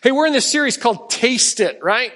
Hey, we're in this series called Taste It, right?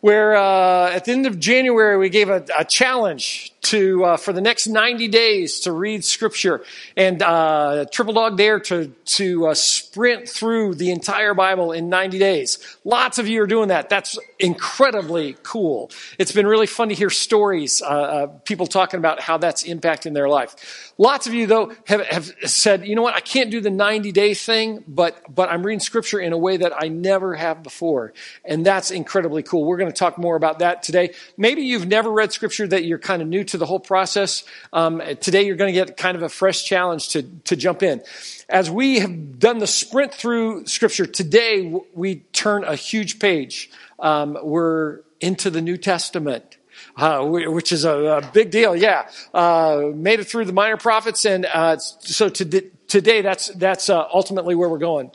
Where uh, at the end of January we gave a, a challenge to uh, for the next 90 days to read Scripture, and uh, Triple Dog Dare to to uh, sprint through the entire Bible in 90 days. Lots of you are doing that. That's incredibly cool. It's been really fun to hear stories, uh, uh, people talking about how that's impacting their life. Lots of you though have, have said, you know what, I can't do the 90 day thing, but but I'm reading Scripture in a way that I never have before, and that's incredibly cool. We're going to talk more about that today. Maybe you've never read Scripture that you're kind of new to the whole process. Um, today you're going to get kind of a fresh challenge to, to jump in. As we have done the sprint through scripture, today we turn a huge page. Um, we're into the New Testament. Uh, which is a, a, big deal. Yeah, uh, made it through the minor prophets, and uh, so to, today that's that's uh, ultimately where we're going.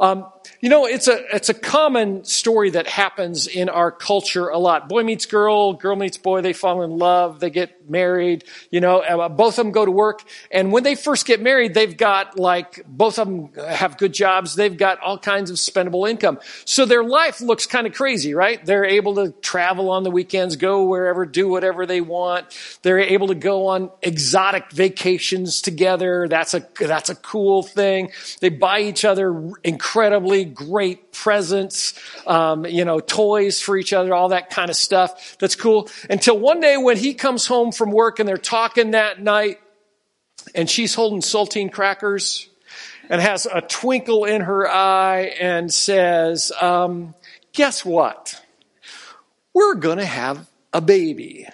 Um, you know, it's a, it's a common story that happens in our culture a lot. Boy meets girl, girl meets boy, they fall in love, they get married, you know, uh, both of them go to work. And when they first get married, they've got like, both of them have good jobs, they've got all kinds of spendable income. So their life looks kind of crazy, right? They're able to travel on the weekends, go wherever, do whatever they want. They're able to go on exotic vacations together. That's a, that's a cool thing. They buy each other incredibly great presents, um, you know, toys for each other, all that kind of stuff. That's cool. Until one day when he comes home from work and they're talking that night and she's holding saltine crackers and has a twinkle in her eye and says, um, guess what? We're going to have a baby.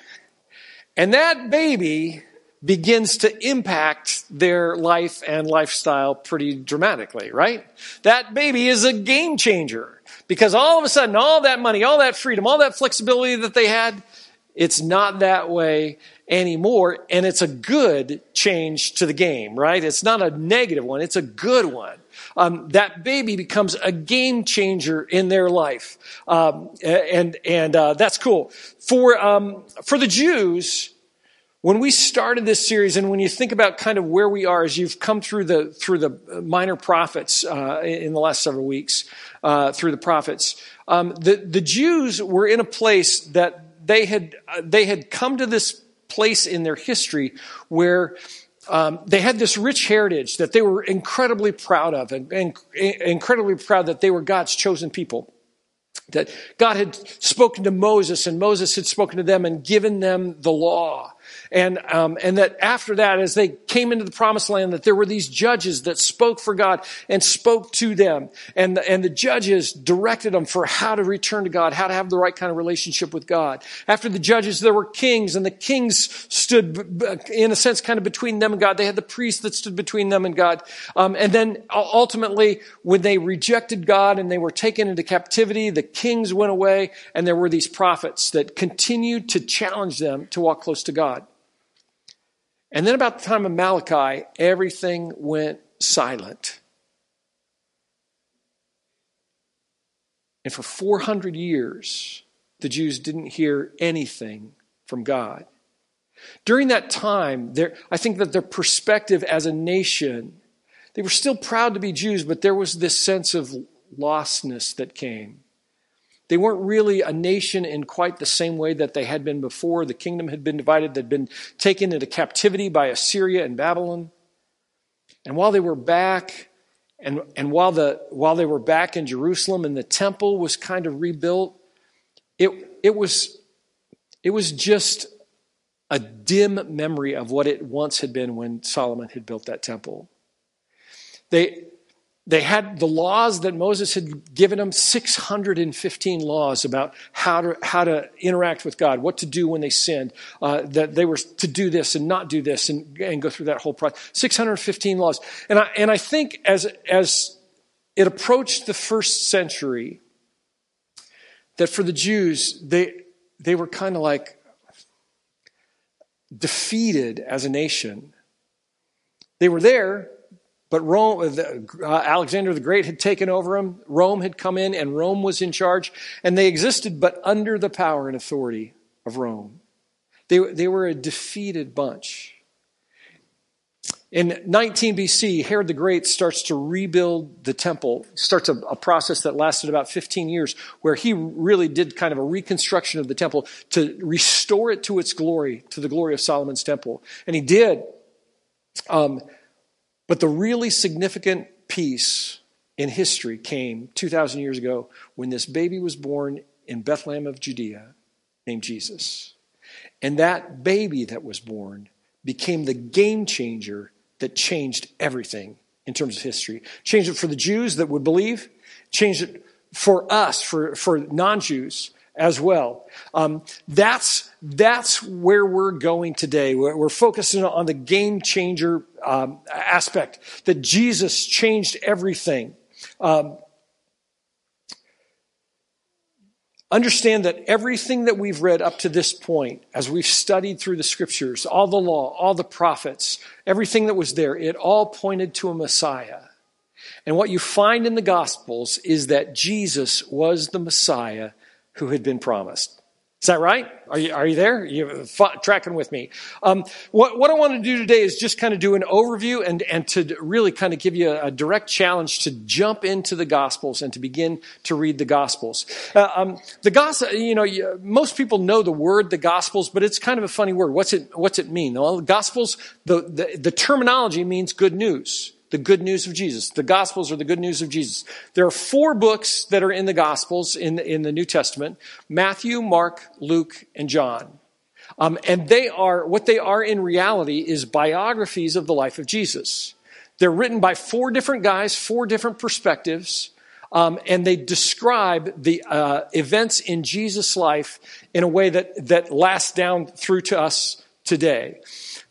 And that baby begins to impact their life and lifestyle pretty dramatically, right? That baby is a game changer because all of a sudden, all that money, all that freedom, all that flexibility that they had, it's not that way anymore. And it's a good change to the game, right? It's not a negative one. It's a good one. Um, that baby becomes a game changer in their life. Um, and, and, uh, that's cool. For, um, for the Jews, when we started this series, and when you think about kind of where we are as you've come through the through the minor prophets uh, in the last several weeks, uh, through the prophets, um, the the Jews were in a place that they had uh, they had come to this place in their history where um, they had this rich heritage that they were incredibly proud of, and, and incredibly proud that they were God's chosen people that God had spoken to Moses and Moses had spoken to them and given them the law. And, um, and that after that, as they came into the promised land, that there were these judges that spoke for God and spoke to them. And, and the judges directed them for how to return to God, how to have the right kind of relationship with God. After the judges, there were kings and the kings stood, in a sense, kind of between them and God. They had the priests that stood between them and God. Um, and then ultimately, when they rejected God and they were taken into captivity, the kings went away and there were these prophets that continued to challenge them to walk close to God. And then about the time of Malachi, everything went silent. And for 400 years, the Jews didn't hear anything from God. During that time, I think that their perspective as a nation, they were still proud to be Jews, but there was this sense of lostness that came. They weren't really a nation in quite the same way that they had been before. The kingdom had been divided, they'd been taken into captivity by Assyria and Babylon. And while they were back, and, and while, the, while they were back in Jerusalem and the temple was kind of rebuilt, it, it, was, it was just a dim memory of what it once had been when Solomon had built that temple. They, they had the laws that Moses had given them 615 laws about how to, how to interact with God, what to do when they sinned, uh, that they were to do this and not do this and, and go through that whole process. 615 laws. And I, and I think as, as it approached the first century, that for the Jews, they, they were kind of like defeated as a nation. They were there, but Rome, uh, Alexander the Great had taken over them. Rome had come in and Rome was in charge. And they existed, but under the power and authority of Rome. They, they were a defeated bunch. In 19 BC, Herod the Great starts to rebuild the temple, starts a, a, process that lasted about 15 years, where he really did kind of a reconstruction of the temple to restore it to its glory, to the glory of Solomon's temple. And he did. Um, but the really significant piece in history came 2,000 years ago when this baby was born in Bethlehem of Judea named Jesus. And that baby that was born became the game changer that changed everything in terms of history. Changed it for the Jews that would believe, changed it for us, for, for non Jews as well. Um, that's, that's where we're going today. We're, we're focusing on the game changer um, aspect, that Jesus changed everything. Um, Understand that everything that we've read up to this point, as we've studied through the scriptures, all the law, all the prophets, everything that was there, it all pointed to a Messiah. And what you find in the Gospels is that Jesus was the Messiah who had been promised. Is that right? Are you, are you there? Are you tracking with me? Um, what, what I want to do today is just kind of do an overview and, and to really kind of give you a, a direct challenge to jump into the Gospels and to begin to read the Gospels. Uh, um, the Gospel, you know, you, most people know the word, the Gospels, but it's kind of a funny word. What's it, what's it mean? Well, the Gospels, the, the, the terminology means good news the good news of Jesus. The Gospels are the good news of Jesus. There are four books that are in the Gospels in, in the New Testament Matthew, Mark, Luke, and John. Um, and they are, what they are in reality is biographies of the life of Jesus. They're written by four different guys, four different perspectives, um, and they describe the uh, events in Jesus' life in a way that, that lasts down through to us today.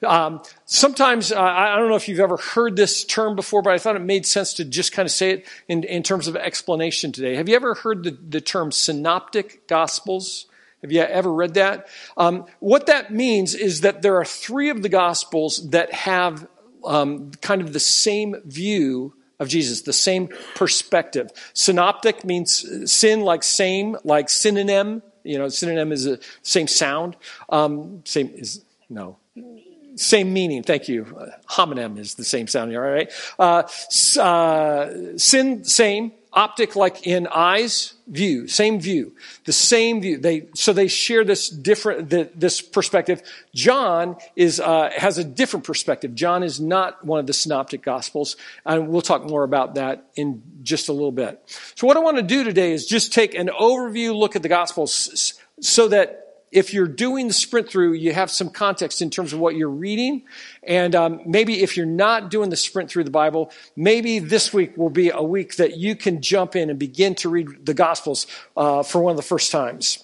Um, sometimes, uh, I don't know if you've ever heard this term before, but I thought it made sense to just kind of say it in, in terms of explanation today. Have you ever heard the, the term synoptic gospels? Have you ever read that? Um, what that means is that there are three of the gospels that have um, kind of the same view of Jesus, the same perspective. Synoptic means sin like same, like synonym. You know, synonym is the same sound. Um, same is, no, same meaning. Thank you. Homonym is the same sounding, all right? Uh, uh, sin, same. Optic, like in eyes, view, same view, the same view. They so they share this different the, this perspective. John is uh, has a different perspective. John is not one of the synoptic gospels, and we'll talk more about that in just a little bit. So what I want to do today is just take an overview look at the gospels so that if you're doing the sprint through, you have some context in terms of what you're reading. And um, maybe if you're not doing the sprint through the Bible, maybe this week will be a week that you can jump in and begin to read the Gospels uh, for one of the first times.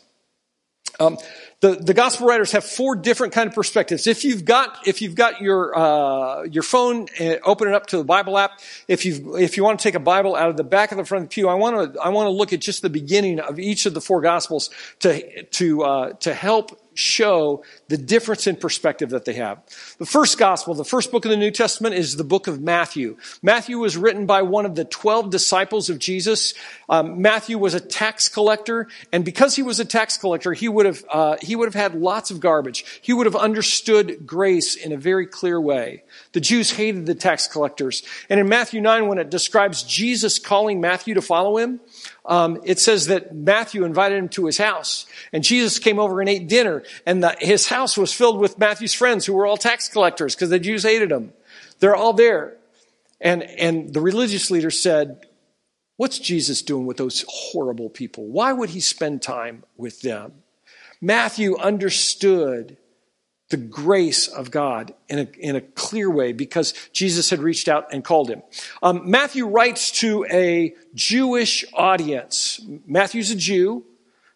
Um, the, the gospel writers have four different kind of perspectives. If you've got if you've got your uh, your phone, uh, open it up to the Bible app. If you if you want to take a Bible out of the back of the front of the pew, I want to I want to look at just the beginning of each of the four gospels to to uh, to help show the difference in perspective that they have. The first gospel, the first book of the New Testament is the book of Matthew. Matthew was written by one of the 12 disciples of Jesus. Um, Matthew was a tax collector, and because he was a tax collector, he would have, uh, he would have had lots of garbage. He would have understood grace in a very clear way. The Jews hated the tax collectors. And in Matthew 9, when it describes Jesus calling Matthew to follow him, um, it says that Matthew invited him to his house, and Jesus came over and ate dinner, and the, his house was filled with Matthew's friends who were all tax collectors because the Jews hated him. They're all there. And, and the religious leader said, What's Jesus doing with those horrible people? Why would he spend time with them? Matthew understood the grace of God in a, in a clear way because Jesus had reached out and called him. Um, Matthew writes to a Jewish audience. Matthew's a Jew,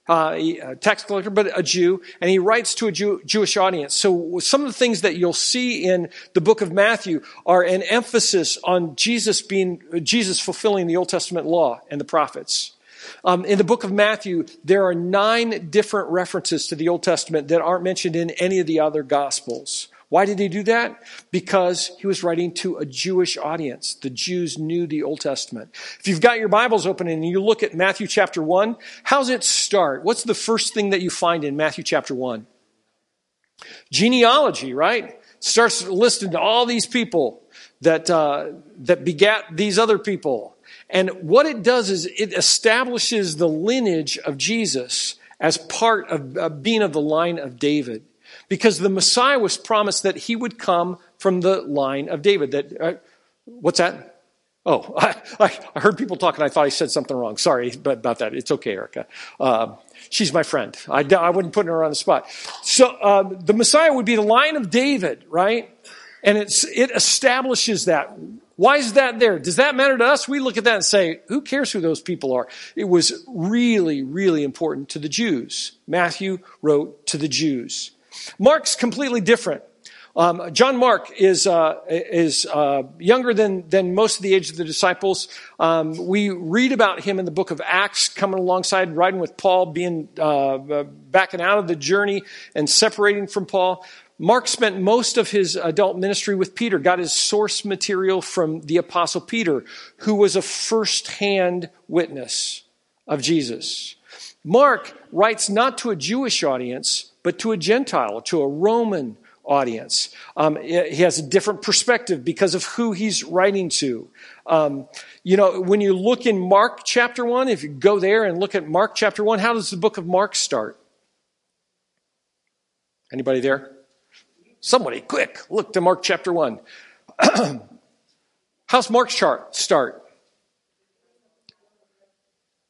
uh, a tax collector, but a Jew, and he writes to a Jew, Jewish audience. So some of the things that you'll see in the book of Matthew are an emphasis on Jesus being, Jesus fulfilling the Old Testament law and the prophets. Um, in the book of Matthew, there are nine different references to the Old Testament that aren't mentioned in any of the other Gospels. Why did he do that? Because he was writing to a Jewish audience. The Jews knew the Old Testament. If you've got your Bibles open and you look at Matthew chapter 1, how's it start? What's the first thing that you find in Matthew chapter 1? Genealogy, right? Starts listing all these people. that, uh, that begat these other people. And what it does is it establishes the lineage of Jesus as part of uh, being of the line of David. Because the Messiah was promised that he would come from the line of David. That, uh, what's that? Oh, I, I, heard people talking. I thought I said something wrong. Sorry about that. It's okay, Erica. Uh, she's my friend. I, I wouldn't put her on the spot. So uh, the Messiah would be the line of David, right? And it's, it establishes that. Why is that there? Does that matter to us? We look at that and say, who cares who those people are? It was really, really important to the Jews. Matthew wrote to the Jews. Mark's completely different. Um, John Mark is uh, is uh, younger than than most of the age of the disciples. Um, we read about him in the book of Acts, coming alongside, riding with Paul, being uh, backing out of the journey and separating from Paul. Mark spent most of his adult ministry with Peter, got his source material from the apostle Peter, who was a first-hand witness of Jesus. Mark writes not to a Jewish audience, but to a Gentile, to a Roman audience. Um, he has a different perspective because of who he's writing to. Um, you know, when you look in Mark chapter 1, if you go there and look at Mark chapter 1, how does the book of Mark start? Anybody there? Somebody, quick, look to Mark chapter 1. How's Mark's chart start?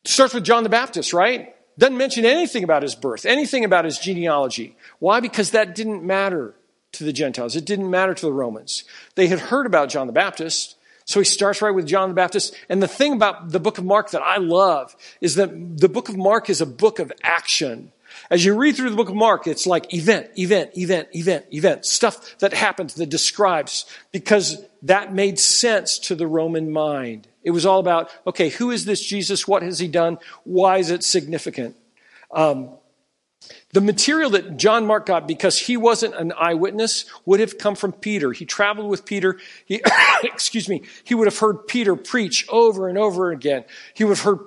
Starts with John the Baptist, right? Doesn't mention anything about his birth, anything about his genealogy. Why? Because that didn't matter to the Gentiles. It didn't matter to the Romans. They had heard about John the Baptist. So he starts right with John the Baptist. And the thing about the book of Mark that I love is that the book of Mark is a book of action. As you read through the book of Mark, it's like event, event, event, event, event, stuff that happens that describes because that made sense to the Roman mind. It was all about, okay, who is this Jesus? What has he done? Why is it significant? Um, the material that John Mark got because he wasn't an eyewitness would have come from Peter. He traveled with Peter. He, excuse me, he would have heard Peter preach over and over again. He would have heard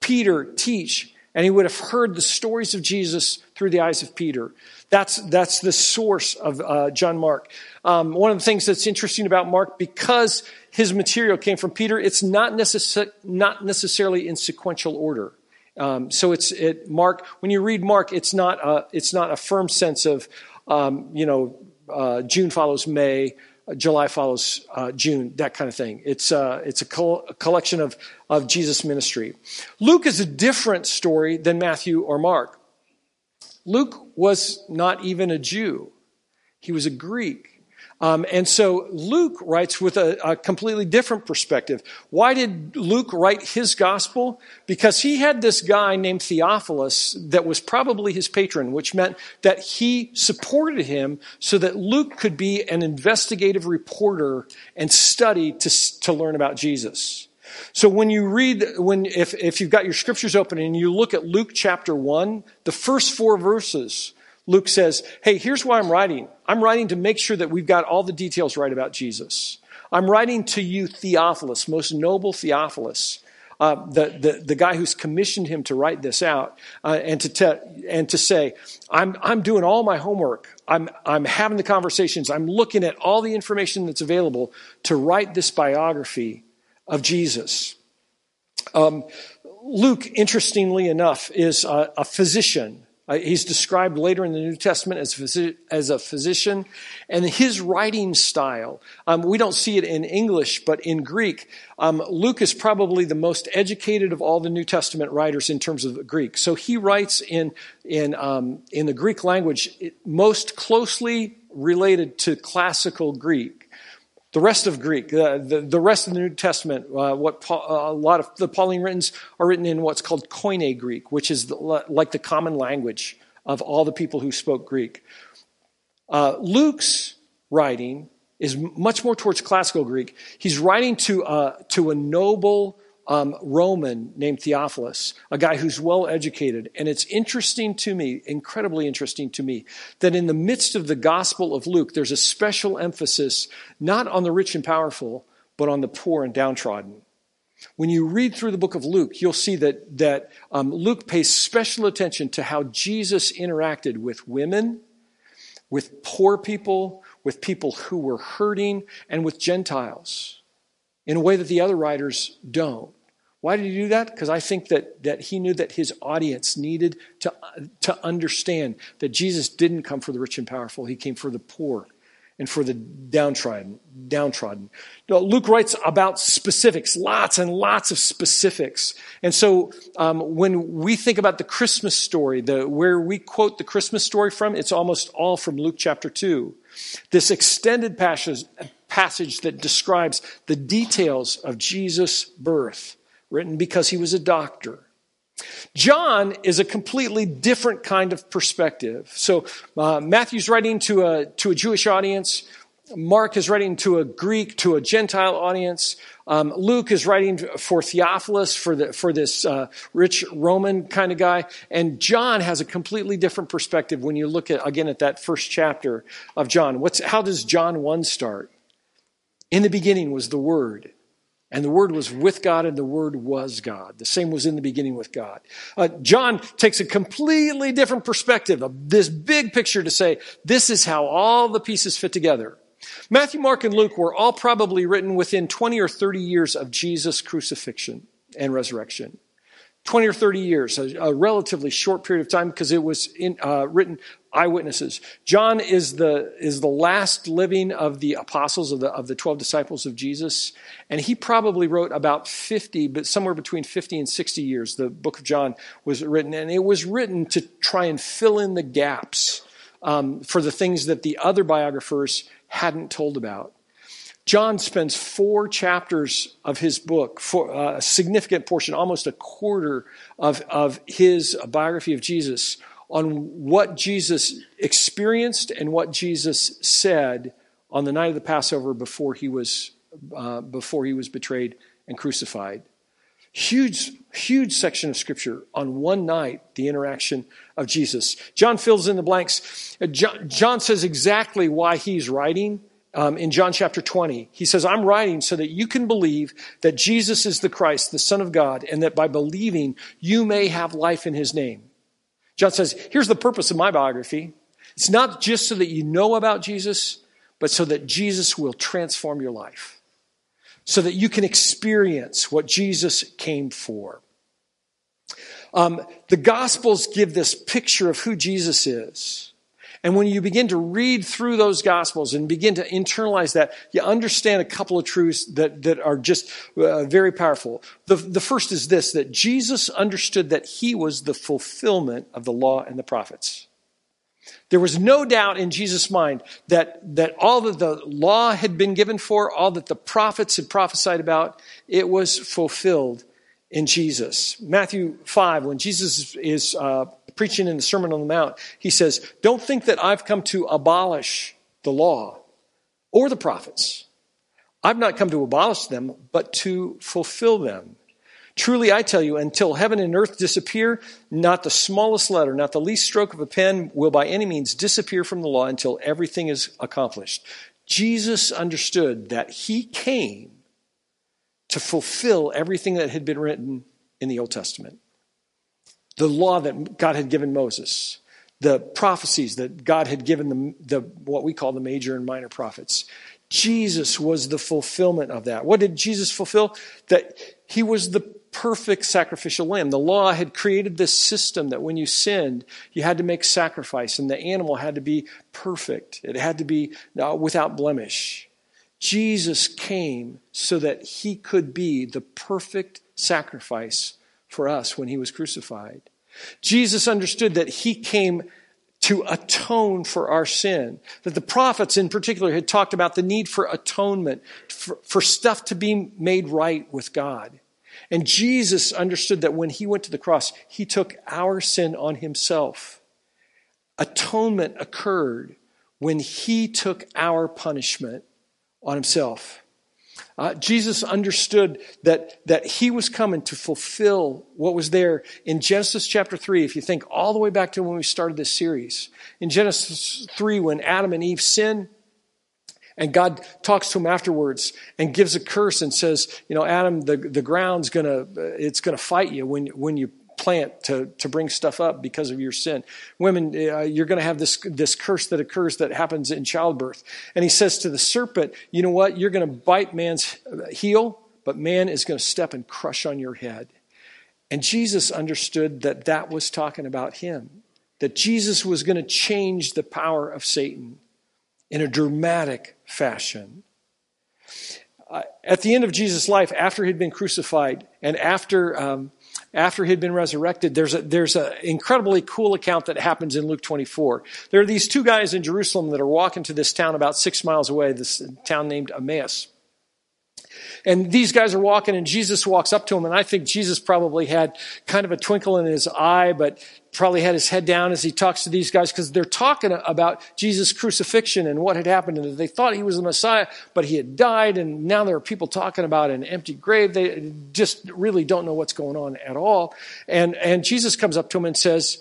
Peter teach and he would have heard the stories of Jesus through the eyes of Peter. That's, that's the source of uh, John Mark. Um, one of the things that's interesting about Mark, because his material came from Peter, it's not, necess- not necessarily in sequential order. Um, so it's it, Mark. When you read Mark, it's not a, it's not a firm sense of um, you know uh, June follows May, July follows uh, June, that kind of thing. It's, uh, it's a, col- a, collection of, of Jesus' ministry. Luke is a different story than Matthew or Mark. Luke was not even a Jew, he was a Greek. Um, and so Luke writes with a, a, completely different perspective. Why did Luke write his gospel? Because he had this guy named Theophilus that was probably his patron, which meant that he supported him so that Luke could be an investigative reporter and study to, to learn about Jesus. So when you read, when, if, if you've got your scriptures open and you look at Luke chapter 1, the first four verses Luke says, Hey, here's why I'm writing. I'm writing to make sure that we've got all the details right about Jesus. I'm writing to you, Theophilus, most noble Theophilus, uh, the, the, the guy who's commissioned him to write this out, uh, and, to te- and to say, I'm, I'm doing all my homework. I'm, I'm having the conversations. I'm looking at all the information that's available to write this biography of Jesus. Um, Luke, interestingly enough, is a, a physician uh, he's described later in the New Testament as, as a physician. And his writing style, um, we don't see it in English, but in Greek, um, Luke is probably the most educated of all the New Testament writers in terms of Greek. So he writes in, in, um, in the Greek language most closely related to classical Greek. The rest of Greek, uh, the, the rest of the New Testament, uh, what Paul, uh, a lot of the Pauline writings are written in what's called Koine Greek, which is the, like the common language of all the people who spoke Greek. Uh, Luke's writing is much more towards classical Greek. He's writing to, uh, to a noble um, Roman named Theophilus, a guy who's well educated. And it's interesting to me, incredibly interesting to me, that in the midst of the Gospel of Luke, there's a special emphasis not on the rich and powerful, but on the poor and downtrodden. When you read through the book of Luke, you'll see that, that um, Luke pays special attention to how Jesus interacted with women, with poor people, with people who were hurting and with Gentiles in a way that the other writers don't. Why did he do that? Because I think that, that he knew that his audience needed to, to understand that Jesus didn't come for the rich and powerful, he came for the poor and for the downtrodden. downtrodden. Luke writes about specifics, lots and lots of specifics. And so um, when we think about the Christmas story, the, where we quote the Christmas story from, it's almost all from Luke chapter 2. This extended passage, passage that describes the details of Jesus' birth, written because he was a doctor John is a completely different kind of perspective. So uh, Matthew's writing to a to a Jewish audience. Mark is writing to a Greek, to a Gentile audience. Um, Luke is writing for Theophilus, for the for this uh, rich Roman kind of guy, and John has a completely different perspective when you look at again at that first chapter of John. What's how does John one start? In the beginning was the Word, and the Word was with God, and the Word was God. The same was in the beginning with God. Uh, John takes a completely different perspective of this big picture to say, this is how all the pieces fit together. Matthew, Mark, and Luke were all probably written within 20 or 30 years of Jesus' crucifixion and resurrection. 20 or 30 years, a, a relatively short period of time because it was in, uh, written eyewitnesses. John is the, is the last living of the apostles of the, of the 12 disciples of Jesus. And he probably wrote about 50, but somewhere between 50 and 60 years, the book of John was written. And it was written to try and fill in the gaps um, for the things that the other biographers hadn't told about. John spends four chapters of his book, for, uh, a significant portion, almost a quarter of, of his biography of Jesus, on what Jesus experienced and what Jesus said on the night of the Passover before he was, uh, before he was betrayed and crucified. Huge, huge section of scripture on one night, the interaction of Jesus. John fills in the blanks. John, John says exactly why he's writing um, in John chapter 20. He says, I'm writing so that you can believe that Jesus is the Christ, the Son of God, and that by believing you may have life in his name. John says, here's the purpose of my biography. It's not just so that you know about Jesus, but so that Jesus will transform your life. So that you can experience what Jesus came for. Um, the Gospels give this picture of who Jesus is. And when you begin to read through those gospels and begin to internalize that, you understand a couple of truths that, that are just uh, very powerful. The, the first is this, that Jesus understood that he was the fulfillment of the law and the prophets. There was no doubt in Jesus' mind that, that all that the law had been given for, all that the prophets had prophesied about, it was fulfilled in Jesus. Matthew 5, when Jesus is uh, preaching in the Sermon on the Mount, he says, Don't think that I've come to abolish the law or the prophets. I've not come to abolish them, but to fulfill them. Truly, I tell you, until heaven and earth disappear, not the smallest letter, not the least stroke of a pen will by any means disappear from the law until everything is accomplished. Jesus understood that he came to fulfill everything that had been written in the Old Testament the law that God had given Moses, the prophecies that God had given the, the what we call the major and minor prophets. Jesus was the fulfillment of that. What did Jesus fulfill? That he was the perfect sacrificial lamb. The law had created this system that when you sinned, you had to make sacrifice, and the animal had to be perfect. It had to be uh, without blemish. Jesus came so that he could be the perfect sacrifice for us when he was crucified. Jesus understood that he came to atone for our sin. That the prophets in particular had talked about the need for atonement, for, for, stuff to be made right with God. And Jesus understood that when he went to the cross, he took our sin on himself. Atonement occurred when he took our punishment on himself. Uh, Jesus understood that, that he was coming to fulfill what was there in Genesis chapter 3. If you think all the way back to when we started this series, in Genesis 3, when Adam and Eve sin, and God talks to him afterwards and gives a curse and says, you know, Adam, the, the ground's gonna, it's gonna fight you when, when you plant to, to bring stuff up because of your sin. Women, uh, you're going to have this, this curse that occurs that happens in childbirth. And he says to the serpent, you know what? You're going to bite man's heel, but man is going to step and crush on your head. And Jesus understood that that was talking about him, that Jesus was going to change the power of Satan in a dramatic fashion. Uh, at the end of Jesus' life, after he'd been crucified and after, um, after he'd been resurrected, there's a, there's an incredibly cool account that happens in Luke 24. There are these two guys in Jerusalem that are walking to this town about six miles away, this town named Emmaus. And these guys are walking, and Jesus walks up to them. And I think Jesus probably had kind of a twinkle in his eye, but probably had his head down as he talks to these guys because they're talking about Jesus' crucifixion and what had happened. And they thought he was the Messiah, but he had died. And now there are people talking about an empty grave. They just really don't know what's going on at all. And, and Jesus comes up to him and says,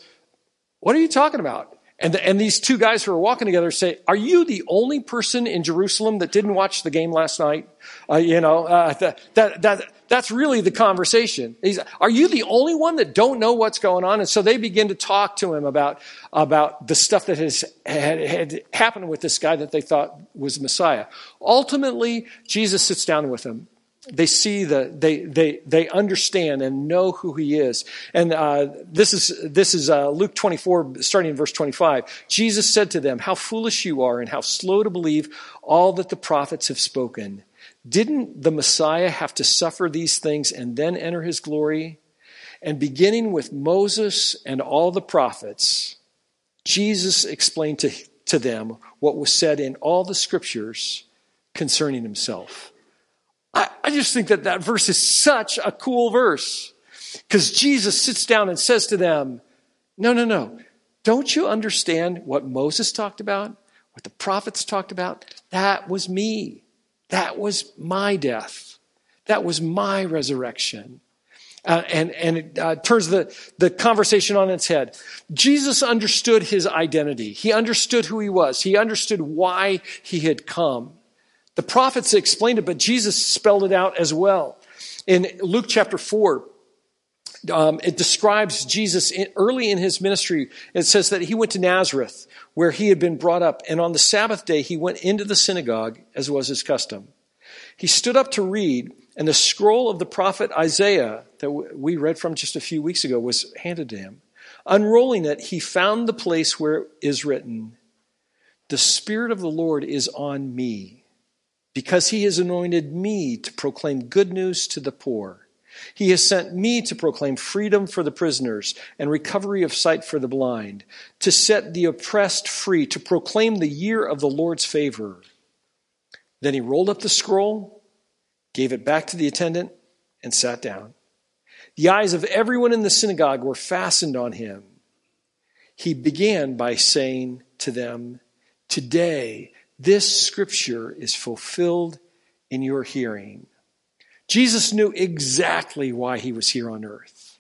What are you talking about? And, the, and these two guys who are walking together say, Are you the only person in Jerusalem that didn't watch the game last night? Uh, you know, uh, that, that, that, that's really the conversation. He's, Are you the only one that don't know what's going on? And so they begin to talk to him about, about the stuff that has had, had happened with this guy that they thought was Messiah. Ultimately, Jesus sits down with them they see the they they they understand and know who he is. And uh, this is this is uh, luke 24 starting in verse 25 jesus said to them how foolish you are and how slow to believe all that the prophets have spoken. Didn't the messiah have to suffer these things and then enter his glory? And beginning with moses and all the prophets jesus explained to, to them what was said in all the scriptures concerning himself I, I just think that that verse is such a cool verse because Jesus sits down and says to them, No, no, no. Don't you understand what Moses talked about? What the prophets talked about? That was me. That was my death. That was my resurrection. Uh, and and it uh, turns the, the conversation on its head. Jesus understood his identity. He understood who he was. He understood why he had come. The prophets explained it, but Jesus spelled it out as well. In Luke chapter 4, um, it describes Jesus in, early in his ministry. It says that he went to Nazareth, where he had been brought up, and on the Sabbath day he went into the synagogue, as was his custom. He stood up to read, and the scroll of the prophet Isaiah that we read from just a few weeks ago was handed to him. Unrolling it, he found the place where it is written, The Spirit of the Lord is on me because he has anointed me to proclaim good news to the poor. He has sent me to proclaim freedom for the prisoners and recovery of sight for the blind, to set the oppressed free, to proclaim the year of the Lord's favor. Then he rolled up the scroll, gave it back to the attendant, and sat down. The eyes of everyone in the synagogue were fastened on him. He began by saying to them, Today, this scripture is fulfilled in your hearing. Jesus knew exactly why he was here on earth.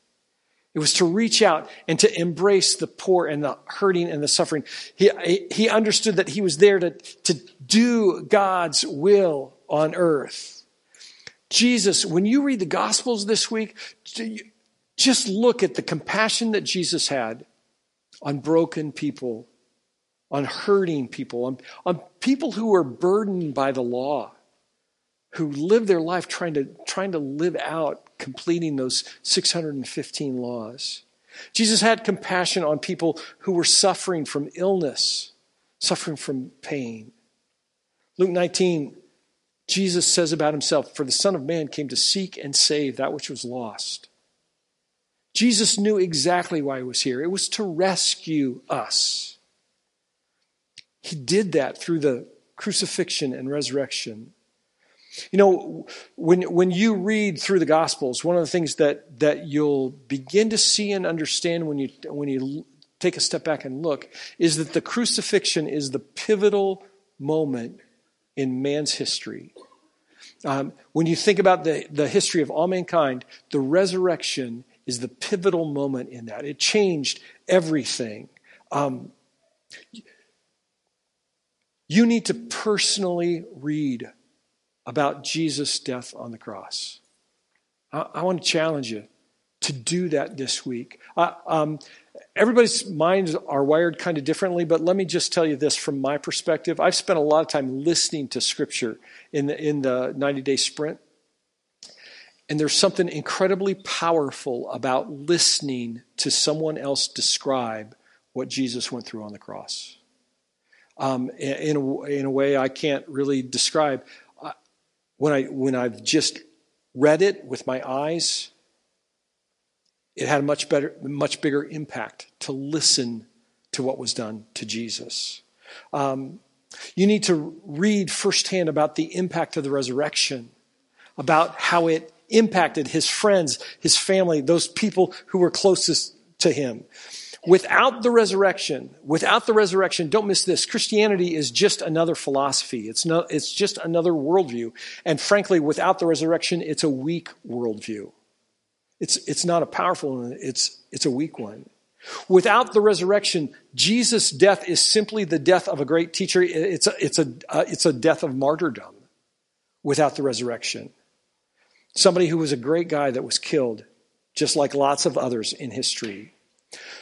It was to reach out and to embrace the poor and the hurting and the suffering. He, he understood that he was there to, to do God's will on earth. Jesus, when you read the Gospels this week, just look at the compassion that Jesus had on broken people on hurting people, on, on people who are burdened by the law, who live their life trying to, trying to live out completing those 615 laws. Jesus had compassion on people who were suffering from illness, suffering from pain. Luke 19, Jesus says about himself, For the Son of Man came to seek and save that which was lost. Jesus knew exactly why he was here. It was to rescue us. He did that through the crucifixion and resurrection. You know, when, when you read through the Gospels, one of the things that, that you'll begin to see and understand when you, when you take a step back and look is that the crucifixion is the pivotal moment in man's history. Um, when you think about the, the history of all mankind, the resurrection is the pivotal moment in that. It changed everything. Um, you need to personally read about Jesus' death on the cross. I, I want to challenge you to do that this week. Uh, um, everybody's minds are wired kind of differently, but let me just tell you this from my perspective. I've spent a lot of time listening to Scripture in the, in the 90 day sprint. And there's something incredibly powerful about listening to someone else describe what Jesus went through on the cross. Um, in, a, in a way I can't really describe. When, I, when I've just read it with my eyes, it had a much better, much bigger impact to listen to what was done to Jesus. Um, you need to read firsthand about the impact of the resurrection, about how it impacted his friends, his family, those people who were closest to him. Without the resurrection, without the resurrection, don't miss this. Christianity is just another philosophy. It's no, it's just another worldview. And frankly, without the resurrection, it's a weak worldview. It's, it's not a powerful one, it's, it's a weak one. Without the resurrection, Jesus' death is simply the death of a great teacher. It's a, it's a, uh, it's a death of martyrdom without the resurrection. Somebody who was a great guy that was killed, just like lots of others in history.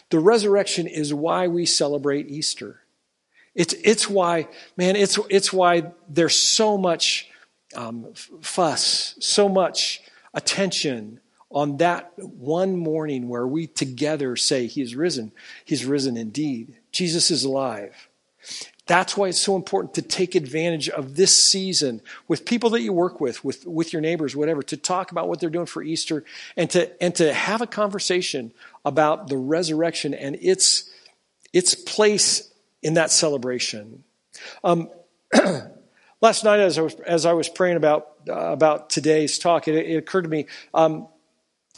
The resurrection is why we celebrate Easter. It's, it's why, man, it's, it's why there's so much um, fuss, so much attention on that one morning where we together say, He is risen. He's risen indeed. Jesus is alive. That's why it's so important to take advantage of this season with people that you work with, with, with your neighbors, whatever, to talk about what they're doing for Easter and to, and to have a conversation about the resurrection and its, its place in that celebration. Um, last night, as I was, as I was praying about, uh, about today's talk, it, it occurred to me, um,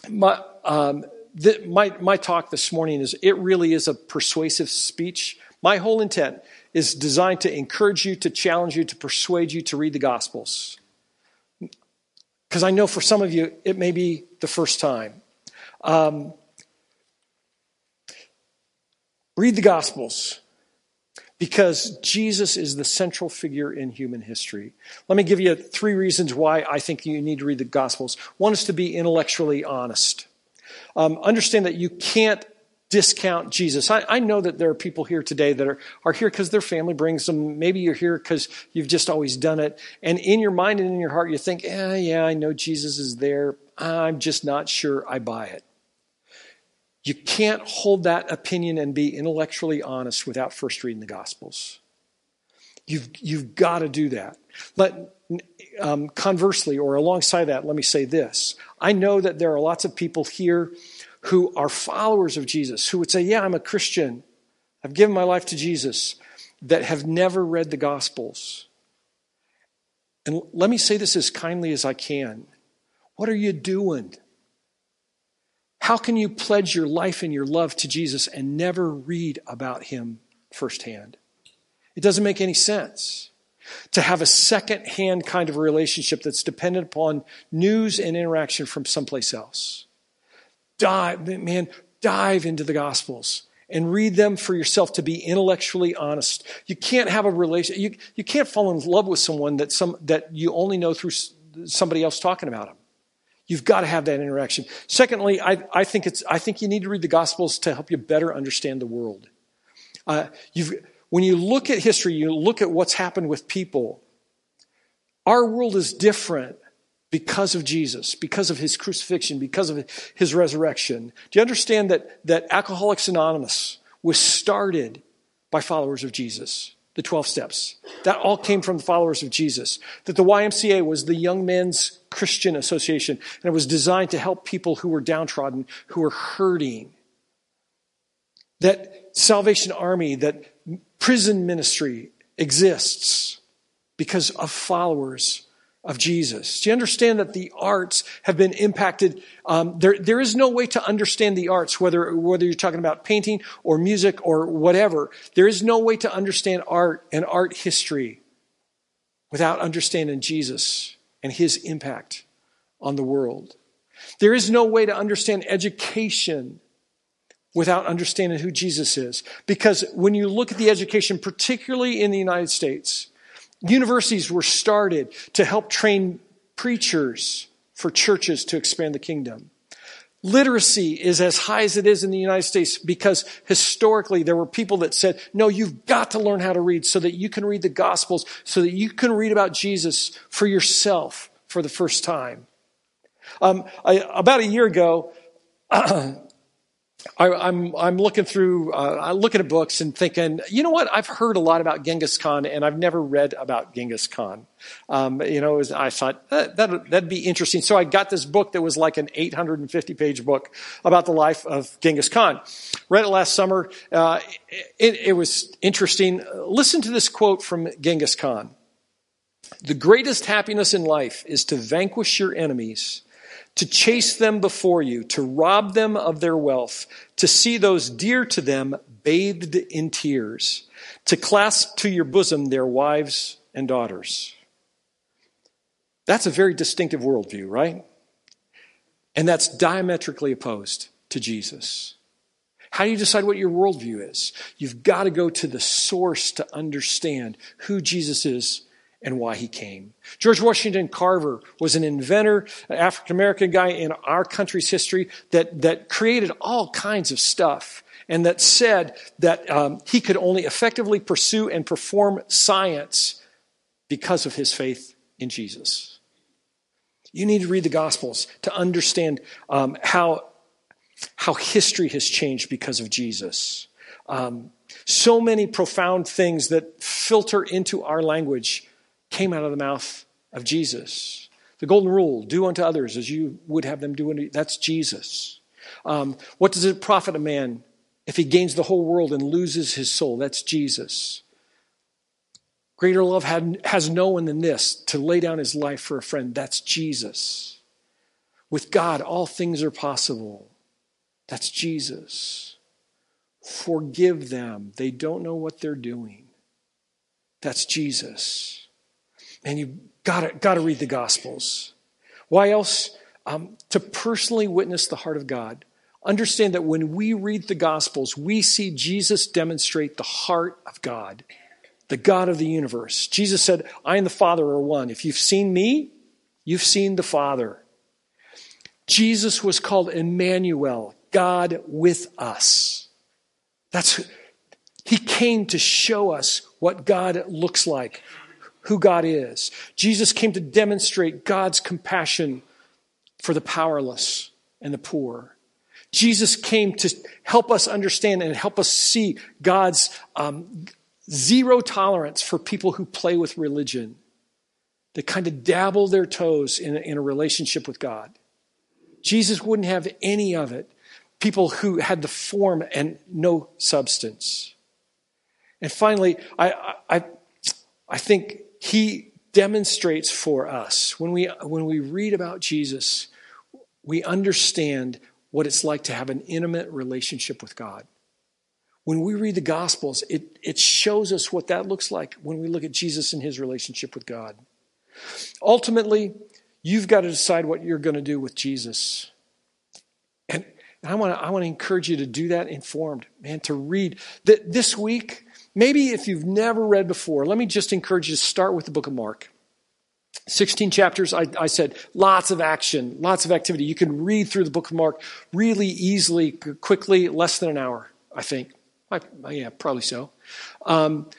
my, um, the, my, my talk this morning is, it really is a persuasive speech. My whole intent is designed to encourage you, to challenge you, to persuade you to read the Gospels. Because I know for some of you, it may be the first time. Um, read the Gospels because Jesus is the central figure in human history. Let me give you three reasons why I think you need to read the Gospels. One is to be intellectually honest. Um, understand that you can't discount Jesus. I, I, know that there are people here today that are, are here because their family brings them. Maybe you're here because you've just always done it. And in your mind and in your heart, you think, eh, yeah, I know Jesus is there. I'm just not sure I buy it. You can't hold that opinion and be intellectually honest without first reading the Gospels. You've, you've got to do that. Let, um, conversely, or alongside that, let me say this. I know that there are lots of people here who are followers of Jesus, who would say, Yeah, I'm a Christian. I've given my life to Jesus, that have never read the Gospels. And let me say this as kindly as I can. What are you doing? How can you pledge your life and your love to Jesus and never read about him firsthand? It doesn't make any sense to have a second hand kind of relationship that's dependent upon news and interaction from someplace else dive, man, dive into the Gospels and read them for yourself to be intellectually honest. You can't have a relation. You, you can't fall in love with someone that some that you only know through somebody else talking about them. You've got to have that interaction. Secondly, I, I think it's I think you need to read the Gospels to help you better understand the world. Uh, when you look at history, you look at what's happened with people. Our world is different because of Jesus, because of his crucifixion, because of his resurrection. Do you understand that, that Alcoholics Anonymous was started by followers of Jesus? The 12 steps. That all came from the followers of Jesus. That the YMCA was the Young Men's Christian Association, and it was designed to help people who were downtrodden, who were hurting. That Salvation Army, that prison ministry exists because of followers of Jesus. Do you understand that the arts have been impacted? Um, there, there is no way to understand the arts, whether, whether you're talking about painting or music or whatever. There is no way to understand art and art history without understanding Jesus and his impact on the world. There is no way to understand education without understanding who Jesus is. Because when you look at the education, particularly in the United States, Universities were started to help train preachers for churches to expand the kingdom. Literacy is as high as it is in the United States because historically there were people that said, no, you've got to learn how to read so that you can read the Gospels, so that you can read about Jesus for yourself for the first time. Um, I, about a year ago, I, am I'm, I'm looking through, uh, I'm looking at books and thinking, you know what? I've heard a lot about Genghis Khan, and I've never read about Genghis Khan. Um, you know, was, I thought that, that that'd be interesting. So I got this book that was like an 850 page book about the life of Genghis Khan. Read it last summer. Uh, it, it was interesting. Listen to this quote from Genghis Khan. The greatest happiness in life is to vanquish your enemies to chase them before you, to rob them of their wealth, to see those dear to them bathed in tears, to clasp to your bosom their wives and daughters. That's a very distinctive worldview, right? And that's diametrically opposed to Jesus. How do you decide what your worldview is? You've got to go to the source to understand who Jesus is and why he came. George Washington Carver was an inventor, an African American guy in our country's history that, that created all kinds of stuff and that said that um, he could only effectively pursue and perform science because of his faith in Jesus. You need to read the Gospels to understand um, how, how history has changed because of Jesus. Um, so many profound things that filter into our language came out of the mouth of Jesus. The golden rule do unto others as you would have them do unto you. That's Jesus. Um, what does it profit a man if he gains the whole world and loses his soul? That's Jesus. Greater love had, has no one than this to lay down his life for a friend. That's Jesus. With God, all things are possible. That's Jesus. Forgive them. They don't know what they're doing. That's Jesus and you gotta, gotta read the Gospels. Why else? Um, to personally witness the heart of God. Understand that when we read the Gospels, we see Jesus demonstrate the heart of God, the God of the universe. Jesus said, I and the Father are one. If you've seen me, you've seen the Father. Jesus was called Emmanuel, God with us. That's he came to show us what God looks like, who God is. Jesus came to demonstrate God's compassion for the powerless and the poor. Jesus came to help us understand and help us see God's um, zero tolerance for people who play with religion, that kind of dabble their toes in a, in a relationship with God. Jesus wouldn't have any of it. People who had the form and no substance. And finally, I, I, I think he demonstrates for us. When we when we read about Jesus we understand what it's like to have an intimate relationship with God. When we read the gospels it, it shows us what that looks like when we look at jesus and his relationship with god. Ultimately you've got to decide what you're going to do with jesus and, i want to i want to encourage you to do that informed man to read that this week Maybe if you've never read before, let me just encourage you to start with the book of Mark. 16 chapters, I, I, said, lots of action, lots of activity. You can read through the book of Mark really easily, quickly, less than an hour, I think. I, yeah, probably so. Um,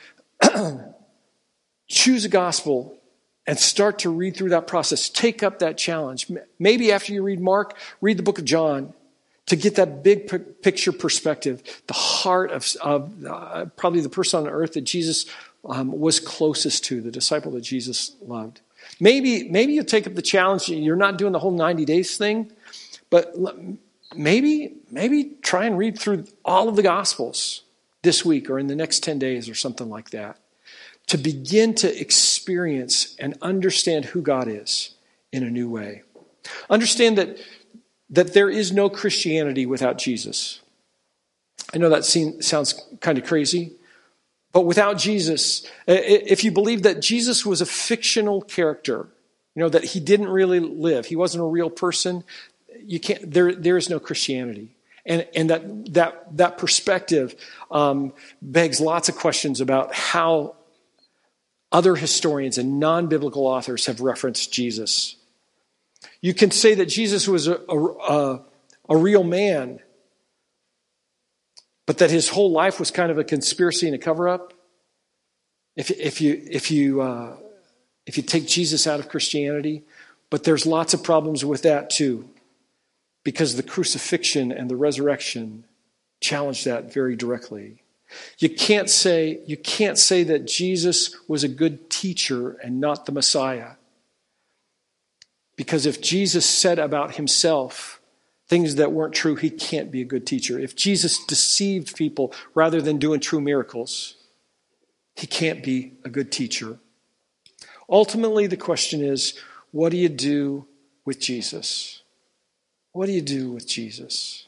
choose a gospel and start to read through that process. Take up that challenge. Maybe after you read Mark, read the book of John to get that big picture perspective, the heart of, of uh, probably the person on earth that Jesus um, was closest to, the disciple that Jesus loved. Maybe, maybe you take up the challenge. You're not doing the whole 90 days thing, but maybe, maybe try and read through all of the Gospels this week or in the next 10 days or something like that to begin to experience and understand who God is in a new way. Understand that that there is no Christianity without Jesus. I know that seems, sounds kind of crazy, but without Jesus, if you believe that Jesus was a fictional character, you know, that he didn't really live, he wasn't a real person, you can't, there, there is no Christianity. And, and that, that, that perspective um, begs lots of questions about how other historians and non biblical authors have referenced Jesus you can say that Jesus was a, a, a real man, but that his whole life was kind of a conspiracy and a cover up. If, if you, if you, uh, if you take Jesus out of Christianity, but there's lots of problems with that too, because the crucifixion and the resurrection challenge that very directly. You can't say, you can't say that Jesus was a good teacher and not the Messiah. Because if Jesus said about himself things that weren't true, he can't be a good teacher. If Jesus deceived people rather than doing true miracles, he can't be a good teacher. Ultimately, the question is what do you do with Jesus? What do you do with Jesus?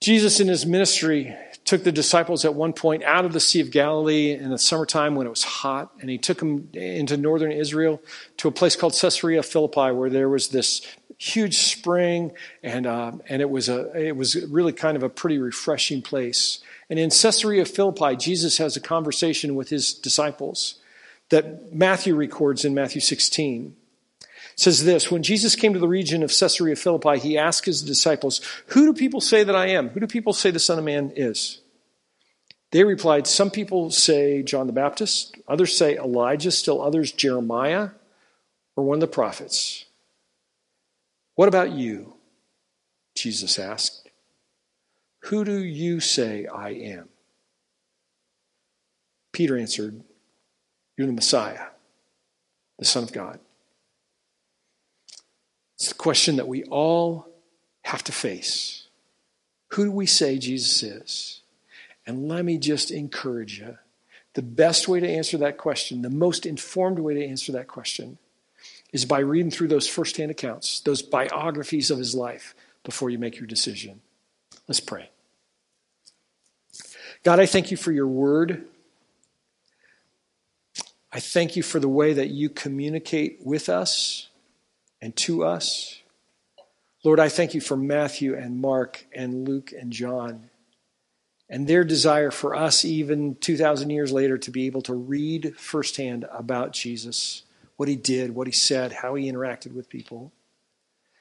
Jesus, in his ministry, took the disciples at one point out of the Sea of Galilee in the summertime when it was hot, and he took them into northern Israel to a place called Caesarea Philippi, where there was this huge spring, and uh, and it was a it was really kind of a pretty refreshing place. And in Caesarea Philippi, Jesus has a conversation with his disciples that Matthew records in Matthew 16 It says this When Jesus came to the region of Caesarea Philippi, he asked his disciples, Who do people say that I am? Who do people say the Son of Man is? They replied, Some people say John the Baptist, others say Elijah, still others Jeremiah, or one of the prophets. What about you? Jesus asked. Who do you say I am? Peter answered, You're the Messiah, the Son of God. It's the question that we all have to face. Who do we say Jesus is? And let me just encourage you the best way to answer that question, the most informed way to answer that question, is by reading through those firsthand accounts, those biographies of his life before you make your decision. Let's pray. God, I thank you for your word. I thank you for the way that you communicate with us and to us. Lord, I thank you for Matthew and Mark and Luke and John and their desire for us, even 2,000 years later, to be able to read firsthand about Jesus, what he did, what he said, how he interacted with people.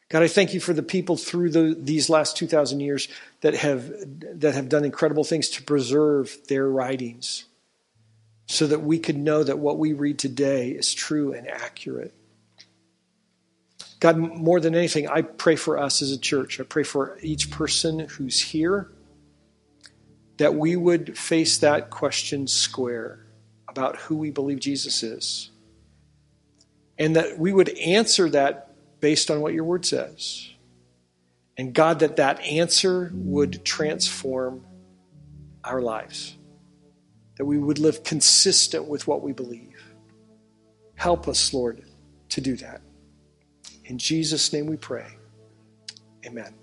God, I thank you for the people through the, these last 2,000 years that have, that have done incredible things to preserve their writings so that we could know that what we read today is true and accurate. God, more than anything, I pray for us as a church. I pray for each person who's here that we would face that question square about who we believe Jesus is. And that we would answer that based on what your word says. And God, that that answer would transform our lives. That we would live consistent with what we believe. Help us, Lord, to do that. In Jesus' name we pray. Amen.